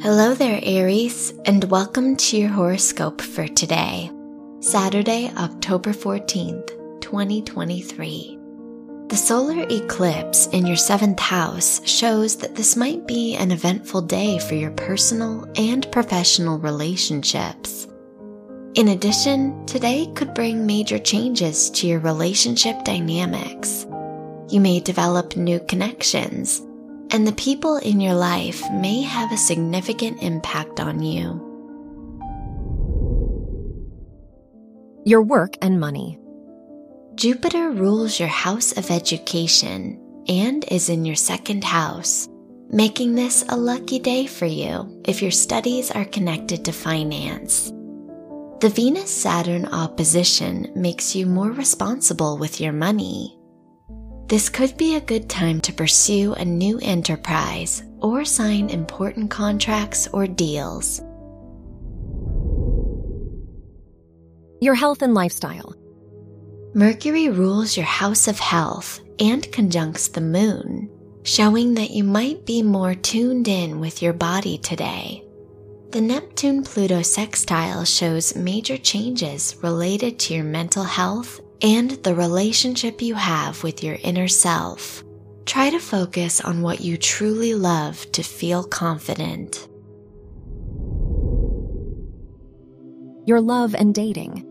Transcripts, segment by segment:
Hello there, Aries, and welcome to your horoscope for today, Saturday, October 14th, 2023. The solar eclipse in your seventh house shows that this might be an eventful day for your personal and professional relationships. In addition, today could bring major changes to your relationship dynamics. You may develop new connections and the people in your life may have a significant impact on you. Your work and money. Jupiter rules your house of education and is in your second house, making this a lucky day for you if your studies are connected to finance. The Venus Saturn opposition makes you more responsible with your money this could be a good time to pursue a new enterprise or sign important contracts or deals. Your health and lifestyle. Mercury rules your house of health and conjuncts the moon, showing that you might be more tuned in with your body today. The Neptune Pluto sextile shows major changes related to your mental health and the relationship you have with your inner self. Try to focus on what you truly love to feel confident. Your love and dating.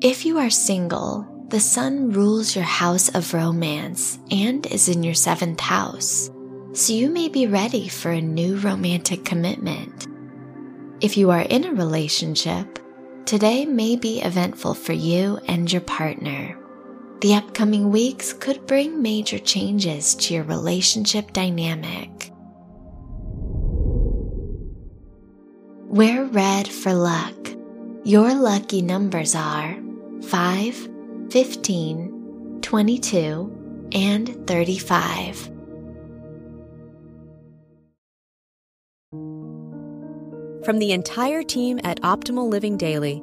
If you are single, the sun rules your house of romance and is in your seventh house, so you may be ready for a new romantic commitment. If you are in a relationship, Today may be eventful for you and your partner. The upcoming weeks could bring major changes to your relationship dynamic. Wear red for luck. Your lucky numbers are 5, 15, 22, and 35. From the entire team at Optimal Living Daily,